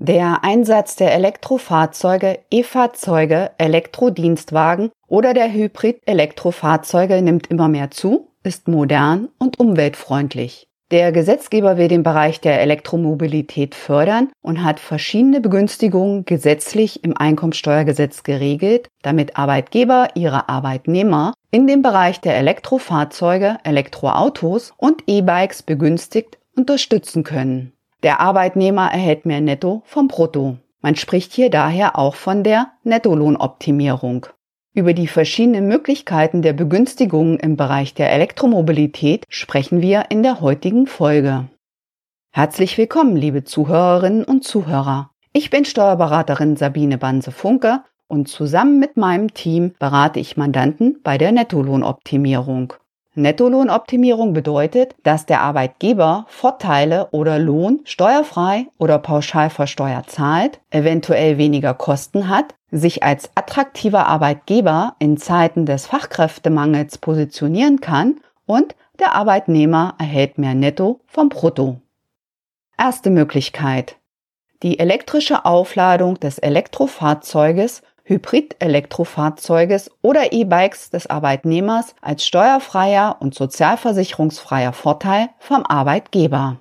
Der Einsatz der Elektrofahrzeuge, E-Fahrzeuge, Elektrodienstwagen oder der Hybrid-Elektrofahrzeuge nimmt immer mehr zu, ist modern und umweltfreundlich. Der Gesetzgeber will den Bereich der Elektromobilität fördern und hat verschiedene Begünstigungen gesetzlich im Einkommensteuergesetz geregelt, damit Arbeitgeber ihre Arbeitnehmer in dem Bereich der Elektrofahrzeuge, Elektroautos und E-Bikes begünstigt unterstützen können. Der Arbeitnehmer erhält mehr Netto vom Brutto. Man spricht hier daher auch von der Nettolohnoptimierung. Über die verschiedenen Möglichkeiten der Begünstigungen im Bereich der Elektromobilität sprechen wir in der heutigen Folge. Herzlich willkommen, liebe Zuhörerinnen und Zuhörer. Ich bin Steuerberaterin Sabine Banse-Funke und zusammen mit meinem Team berate ich Mandanten bei der Nettolohnoptimierung. Nettolohnoptimierung bedeutet, dass der Arbeitgeber Vorteile oder Lohn steuerfrei oder pauschal versteuert zahlt, eventuell weniger Kosten hat, sich als attraktiver Arbeitgeber in Zeiten des Fachkräftemangels positionieren kann und der Arbeitnehmer erhält mehr Netto vom Brutto. Erste Möglichkeit. Die elektrische Aufladung des Elektrofahrzeuges Hybrid-Elektrofahrzeuges oder E-Bikes des Arbeitnehmers als steuerfreier und sozialversicherungsfreier Vorteil vom Arbeitgeber.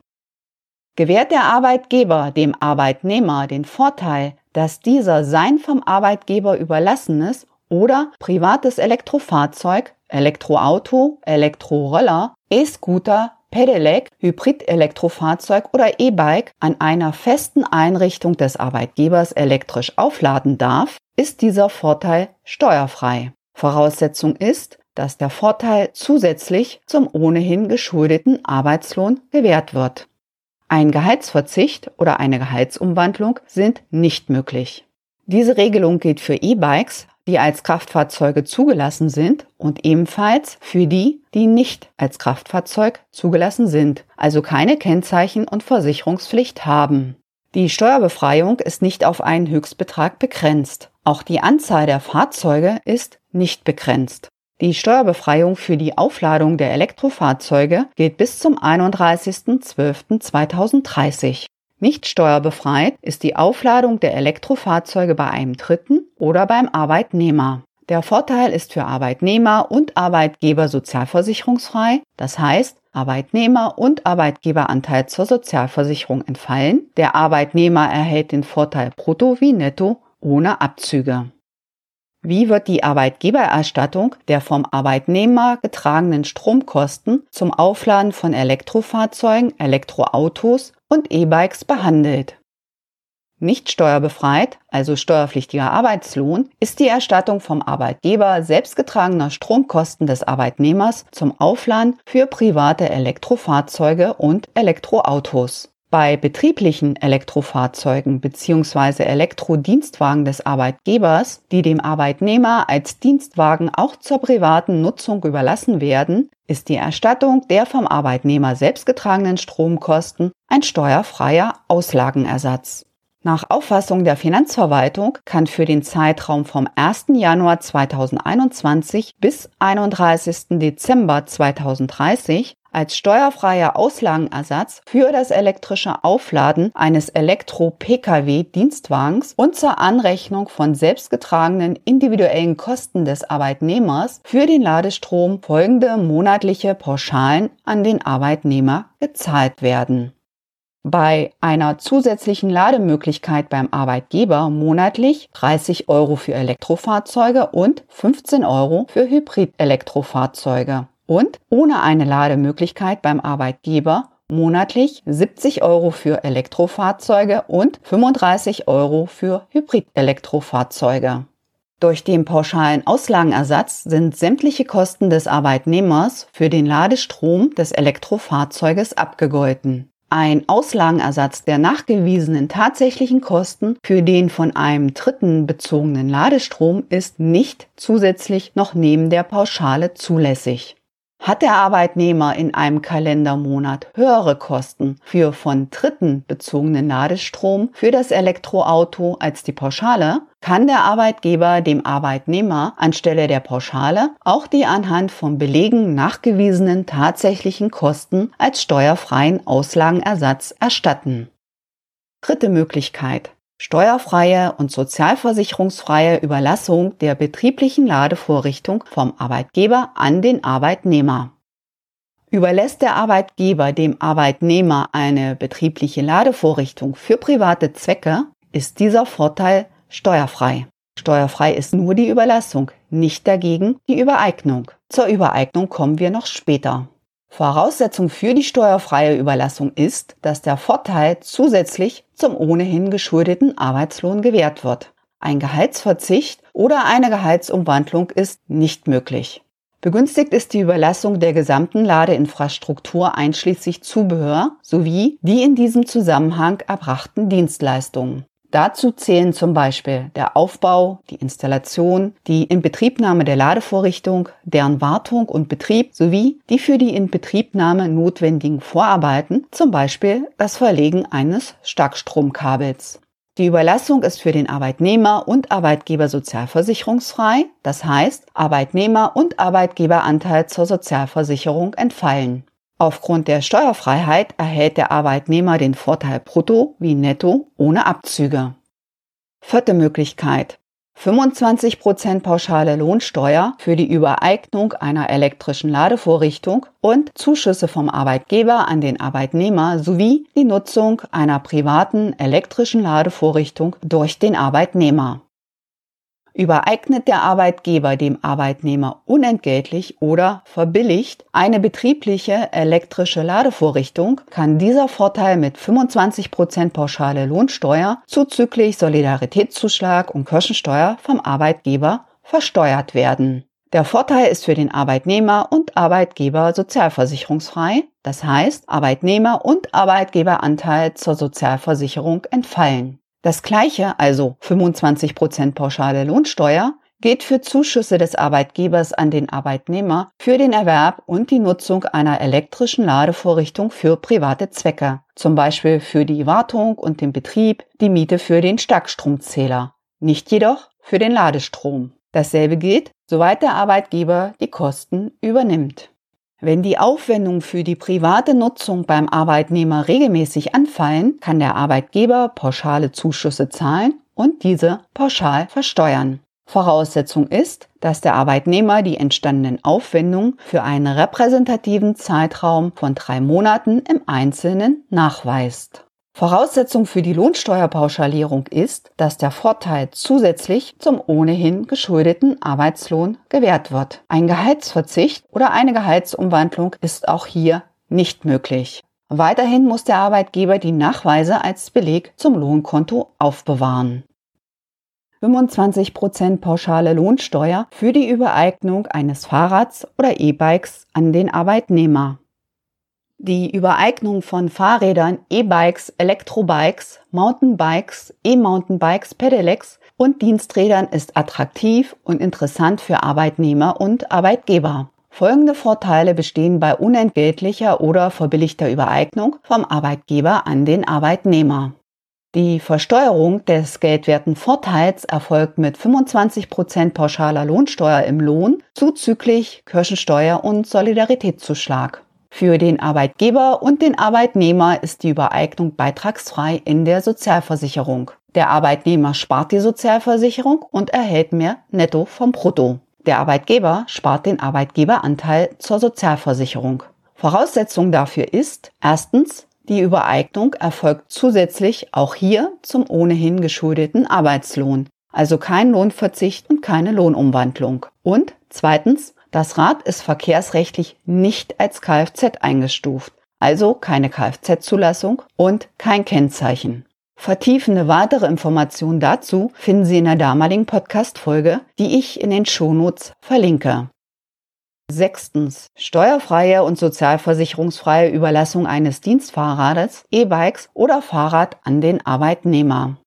Gewährt der Arbeitgeber dem Arbeitnehmer den Vorteil, dass dieser sein vom Arbeitgeber überlassenes oder privates Elektrofahrzeug, Elektroauto, Elektroroller, E-Scooter, Pedelec, Hybrid-Elektrofahrzeug oder E-Bike an einer festen Einrichtung des Arbeitgebers elektrisch aufladen darf, ist dieser Vorteil steuerfrei. Voraussetzung ist, dass der Vorteil zusätzlich zum ohnehin geschuldeten Arbeitslohn gewährt wird. Ein Gehaltsverzicht oder eine Gehaltsumwandlung sind nicht möglich. Diese Regelung gilt für E-Bikes, die als Kraftfahrzeuge zugelassen sind und ebenfalls für die, die nicht als Kraftfahrzeug zugelassen sind, also keine Kennzeichen und Versicherungspflicht haben. Die Steuerbefreiung ist nicht auf einen Höchstbetrag begrenzt. Auch die Anzahl der Fahrzeuge ist nicht begrenzt. Die Steuerbefreiung für die Aufladung der Elektrofahrzeuge gilt bis zum 31.12.2030. Nicht steuerbefreit ist die Aufladung der Elektrofahrzeuge bei einem Dritten oder beim Arbeitnehmer. Der Vorteil ist für Arbeitnehmer und Arbeitgeber sozialversicherungsfrei, das heißt, Arbeitnehmer und Arbeitgeberanteil zur Sozialversicherung entfallen. Der Arbeitnehmer erhält den Vorteil brutto wie netto ohne Abzüge. Wie wird die Arbeitgebererstattung der vom Arbeitnehmer getragenen Stromkosten zum Aufladen von Elektrofahrzeugen, Elektroautos und E-Bikes behandelt? Nicht steuerbefreit, also steuerpflichtiger Arbeitslohn, ist die Erstattung vom Arbeitgeber selbstgetragener Stromkosten des Arbeitnehmers zum Aufladen für private Elektrofahrzeuge und Elektroautos. Bei betrieblichen Elektrofahrzeugen bzw. Elektrodienstwagen des Arbeitgebers, die dem Arbeitnehmer als Dienstwagen auch zur privaten Nutzung überlassen werden, ist die Erstattung der vom Arbeitnehmer selbst getragenen Stromkosten ein steuerfreier Auslagenersatz. Nach Auffassung der Finanzverwaltung kann für den Zeitraum vom 1. Januar 2021 bis 31. Dezember 2030 als steuerfreier Auslagenersatz für das elektrische Aufladen eines Elektro-Pkw-Dienstwagens und zur Anrechnung von selbstgetragenen individuellen Kosten des Arbeitnehmers für den Ladestrom folgende monatliche Pauschalen an den Arbeitnehmer gezahlt werden. Bei einer zusätzlichen Lademöglichkeit beim Arbeitgeber monatlich 30 Euro für Elektrofahrzeuge und 15 Euro für Hybrid-Elektrofahrzeuge und ohne eine Lademöglichkeit beim Arbeitgeber monatlich 70 Euro für Elektrofahrzeuge und 35 Euro für Hybrid-Elektrofahrzeuge. Durch den pauschalen Auslagenersatz sind sämtliche Kosten des Arbeitnehmers für den Ladestrom des Elektrofahrzeuges abgegolten. Ein Auslagenersatz der nachgewiesenen tatsächlichen Kosten für den von einem Dritten bezogenen Ladestrom ist nicht zusätzlich noch neben der Pauschale zulässig. Hat der Arbeitnehmer in einem Kalendermonat höhere Kosten für von Dritten bezogenen Ladestrom für das Elektroauto als die Pauschale, kann der Arbeitgeber dem Arbeitnehmer anstelle der Pauschale auch die anhand von Belegen nachgewiesenen tatsächlichen Kosten als steuerfreien Auslagenersatz erstatten. Dritte Möglichkeit. Steuerfreie und sozialversicherungsfreie Überlassung der betrieblichen Ladevorrichtung vom Arbeitgeber an den Arbeitnehmer. Überlässt der Arbeitgeber dem Arbeitnehmer eine betriebliche Ladevorrichtung für private Zwecke, ist dieser Vorteil steuerfrei. Steuerfrei ist nur die Überlassung, nicht dagegen die Übereignung. Zur Übereignung kommen wir noch später. Voraussetzung für die steuerfreie Überlassung ist, dass der Vorteil zusätzlich zum ohnehin geschuldeten Arbeitslohn gewährt wird. Ein Gehaltsverzicht oder eine Gehaltsumwandlung ist nicht möglich. Begünstigt ist die Überlassung der gesamten Ladeinfrastruktur einschließlich Zubehör sowie die in diesem Zusammenhang erbrachten Dienstleistungen. Dazu zählen zum Beispiel der Aufbau, die Installation, die Inbetriebnahme der Ladevorrichtung, deren Wartung und Betrieb sowie die für die Inbetriebnahme notwendigen Vorarbeiten, zum Beispiel das Verlegen eines Starkstromkabels. Die Überlassung ist für den Arbeitnehmer und Arbeitgeber sozialversicherungsfrei, das heißt Arbeitnehmer und Arbeitgeberanteil zur Sozialversicherung entfallen. Aufgrund der Steuerfreiheit erhält der Arbeitnehmer den Vorteil brutto wie netto ohne Abzüge. Vierte Möglichkeit. 25% pauschale Lohnsteuer für die Übereignung einer elektrischen Ladevorrichtung und Zuschüsse vom Arbeitgeber an den Arbeitnehmer sowie die Nutzung einer privaten elektrischen Ladevorrichtung durch den Arbeitnehmer. Übereignet der Arbeitgeber dem Arbeitnehmer unentgeltlich oder verbilligt eine betriebliche elektrische Ladevorrichtung, kann dieser Vorteil mit 25% pauschale Lohnsteuer zuzüglich Solidaritätszuschlag und Kirchensteuer vom Arbeitgeber versteuert werden. Der Vorteil ist für den Arbeitnehmer und Arbeitgeber sozialversicherungsfrei, das heißt Arbeitnehmer und Arbeitgeberanteil zur Sozialversicherung entfallen. Das gleiche, also 25% pauschale Lohnsteuer, geht für Zuschüsse des Arbeitgebers an den Arbeitnehmer für den Erwerb und die Nutzung einer elektrischen Ladevorrichtung für private Zwecke, zum Beispiel für die Wartung und den Betrieb, die Miete für den Starkstromzähler, nicht jedoch für den Ladestrom. Dasselbe gilt, soweit der Arbeitgeber die Kosten übernimmt. Wenn die Aufwendungen für die private Nutzung beim Arbeitnehmer regelmäßig anfallen, kann der Arbeitgeber pauschale Zuschüsse zahlen und diese pauschal versteuern. Voraussetzung ist, dass der Arbeitnehmer die entstandenen Aufwendungen für einen repräsentativen Zeitraum von drei Monaten im Einzelnen nachweist. Voraussetzung für die Lohnsteuerpauschalierung ist, dass der Vorteil zusätzlich zum ohnehin geschuldeten Arbeitslohn gewährt wird. Ein Gehaltsverzicht oder eine Gehaltsumwandlung ist auch hier nicht möglich. Weiterhin muss der Arbeitgeber die Nachweise als Beleg zum Lohnkonto aufbewahren. 25% pauschale Lohnsteuer für die Übereignung eines Fahrrads oder E-Bikes an den Arbeitnehmer. Die Übereignung von Fahrrädern, E-Bikes, Elektrobikes, Mountainbikes, E-Mountainbikes, Pedelecs und Diensträdern ist attraktiv und interessant für Arbeitnehmer und Arbeitgeber. Folgende Vorteile bestehen bei unentgeltlicher oder verbilligter Übereignung vom Arbeitgeber an den Arbeitnehmer. Die Versteuerung des geldwerten Vorteils erfolgt mit 25% pauschaler Lohnsteuer im Lohn zuzüglich Kirchensteuer und Solidaritätszuschlag. Für den Arbeitgeber und den Arbeitnehmer ist die Übereignung beitragsfrei in der Sozialversicherung. Der Arbeitnehmer spart die Sozialversicherung und erhält mehr netto vom Brutto. Der Arbeitgeber spart den Arbeitgeberanteil zur Sozialversicherung. Voraussetzung dafür ist erstens, die Übereignung erfolgt zusätzlich auch hier zum ohnehin geschuldeten Arbeitslohn, also kein Lohnverzicht und keine Lohnumwandlung. Und zweitens, das Rad ist verkehrsrechtlich nicht als Kfz eingestuft, also keine Kfz-Zulassung und kein Kennzeichen. Vertiefende weitere Informationen dazu finden Sie in der damaligen Podcast-Folge, die ich in den Shownotes verlinke. Sechstens. Steuerfreie und sozialversicherungsfreie Überlassung eines Dienstfahrrades, E-Bikes oder Fahrrad an den Arbeitnehmer.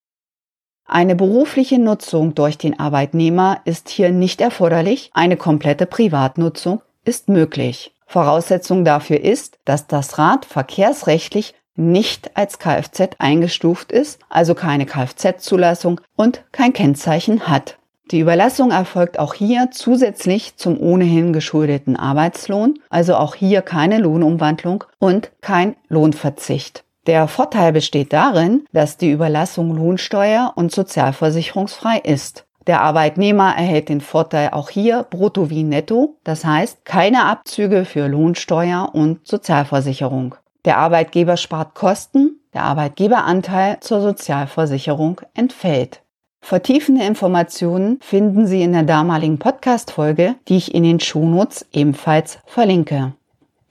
Eine berufliche Nutzung durch den Arbeitnehmer ist hier nicht erforderlich, eine komplette Privatnutzung ist möglich. Voraussetzung dafür ist, dass das Rad verkehrsrechtlich nicht als Kfz eingestuft ist, also keine Kfz-Zulassung und kein Kennzeichen hat. Die Überlassung erfolgt auch hier zusätzlich zum ohnehin geschuldeten Arbeitslohn, also auch hier keine Lohnumwandlung und kein Lohnverzicht. Der Vorteil besteht darin, dass die Überlassung lohnsteuer- und sozialversicherungsfrei ist. Der Arbeitnehmer erhält den Vorteil auch hier brutto wie netto, das heißt keine Abzüge für Lohnsteuer und Sozialversicherung. Der Arbeitgeber spart Kosten, der Arbeitgeberanteil zur Sozialversicherung entfällt. Vertiefende Informationen finden Sie in der damaligen Podcast-Folge, die ich in den Shownotes ebenfalls verlinke.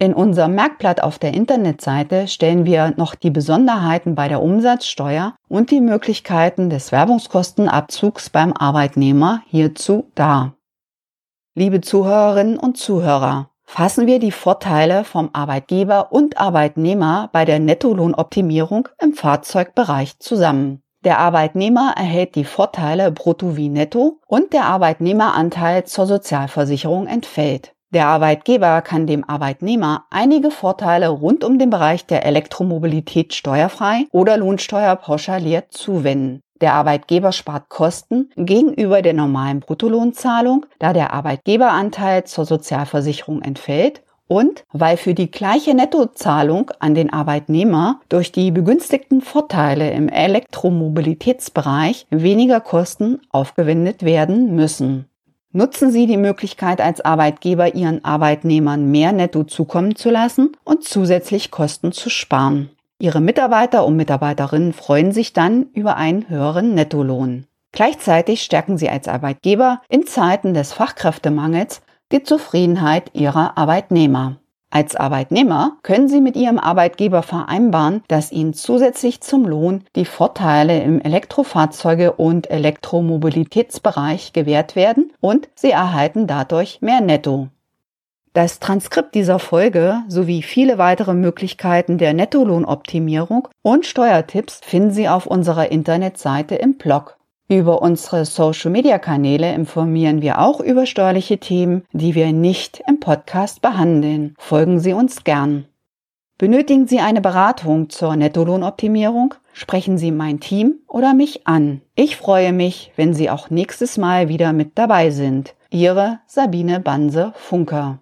In unserem Merkblatt auf der Internetseite stellen wir noch die Besonderheiten bei der Umsatzsteuer und die Möglichkeiten des Werbungskostenabzugs beim Arbeitnehmer hierzu dar. Liebe Zuhörerinnen und Zuhörer, fassen wir die Vorteile vom Arbeitgeber und Arbeitnehmer bei der Nettolohnoptimierung im Fahrzeugbereich zusammen. Der Arbeitnehmer erhält die Vorteile brutto wie netto und der Arbeitnehmeranteil zur Sozialversicherung entfällt. Der Arbeitgeber kann dem Arbeitnehmer einige Vorteile rund um den Bereich der Elektromobilität steuerfrei oder Lohnsteuer pauschaliert zuwenden. Der Arbeitgeber spart Kosten gegenüber der normalen Bruttolohnzahlung, da der Arbeitgeberanteil zur Sozialversicherung entfällt und weil für die gleiche Nettozahlung an den Arbeitnehmer durch die begünstigten Vorteile im Elektromobilitätsbereich weniger Kosten aufgewendet werden müssen. Nutzen Sie die Möglichkeit als Arbeitgeber, Ihren Arbeitnehmern mehr Netto zukommen zu lassen und zusätzlich Kosten zu sparen. Ihre Mitarbeiter und Mitarbeiterinnen freuen sich dann über einen höheren Nettolohn. Gleichzeitig stärken Sie als Arbeitgeber in Zeiten des Fachkräftemangels die Zufriedenheit Ihrer Arbeitnehmer. Als Arbeitnehmer können Sie mit Ihrem Arbeitgeber vereinbaren, dass Ihnen zusätzlich zum Lohn die Vorteile im Elektrofahrzeuge- und Elektromobilitätsbereich gewährt werden und Sie erhalten dadurch mehr Netto. Das Transkript dieser Folge sowie viele weitere Möglichkeiten der Nettolohnoptimierung und Steuertipps finden Sie auf unserer Internetseite im Blog. Über unsere Social-Media-Kanäle informieren wir auch über steuerliche Themen, die wir nicht im Podcast behandeln. Folgen Sie uns gern. Benötigen Sie eine Beratung zur Nettolohnoptimierung? Sprechen Sie mein Team oder mich an. Ich freue mich, wenn Sie auch nächstes Mal wieder mit dabei sind. Ihre Sabine Banse Funker.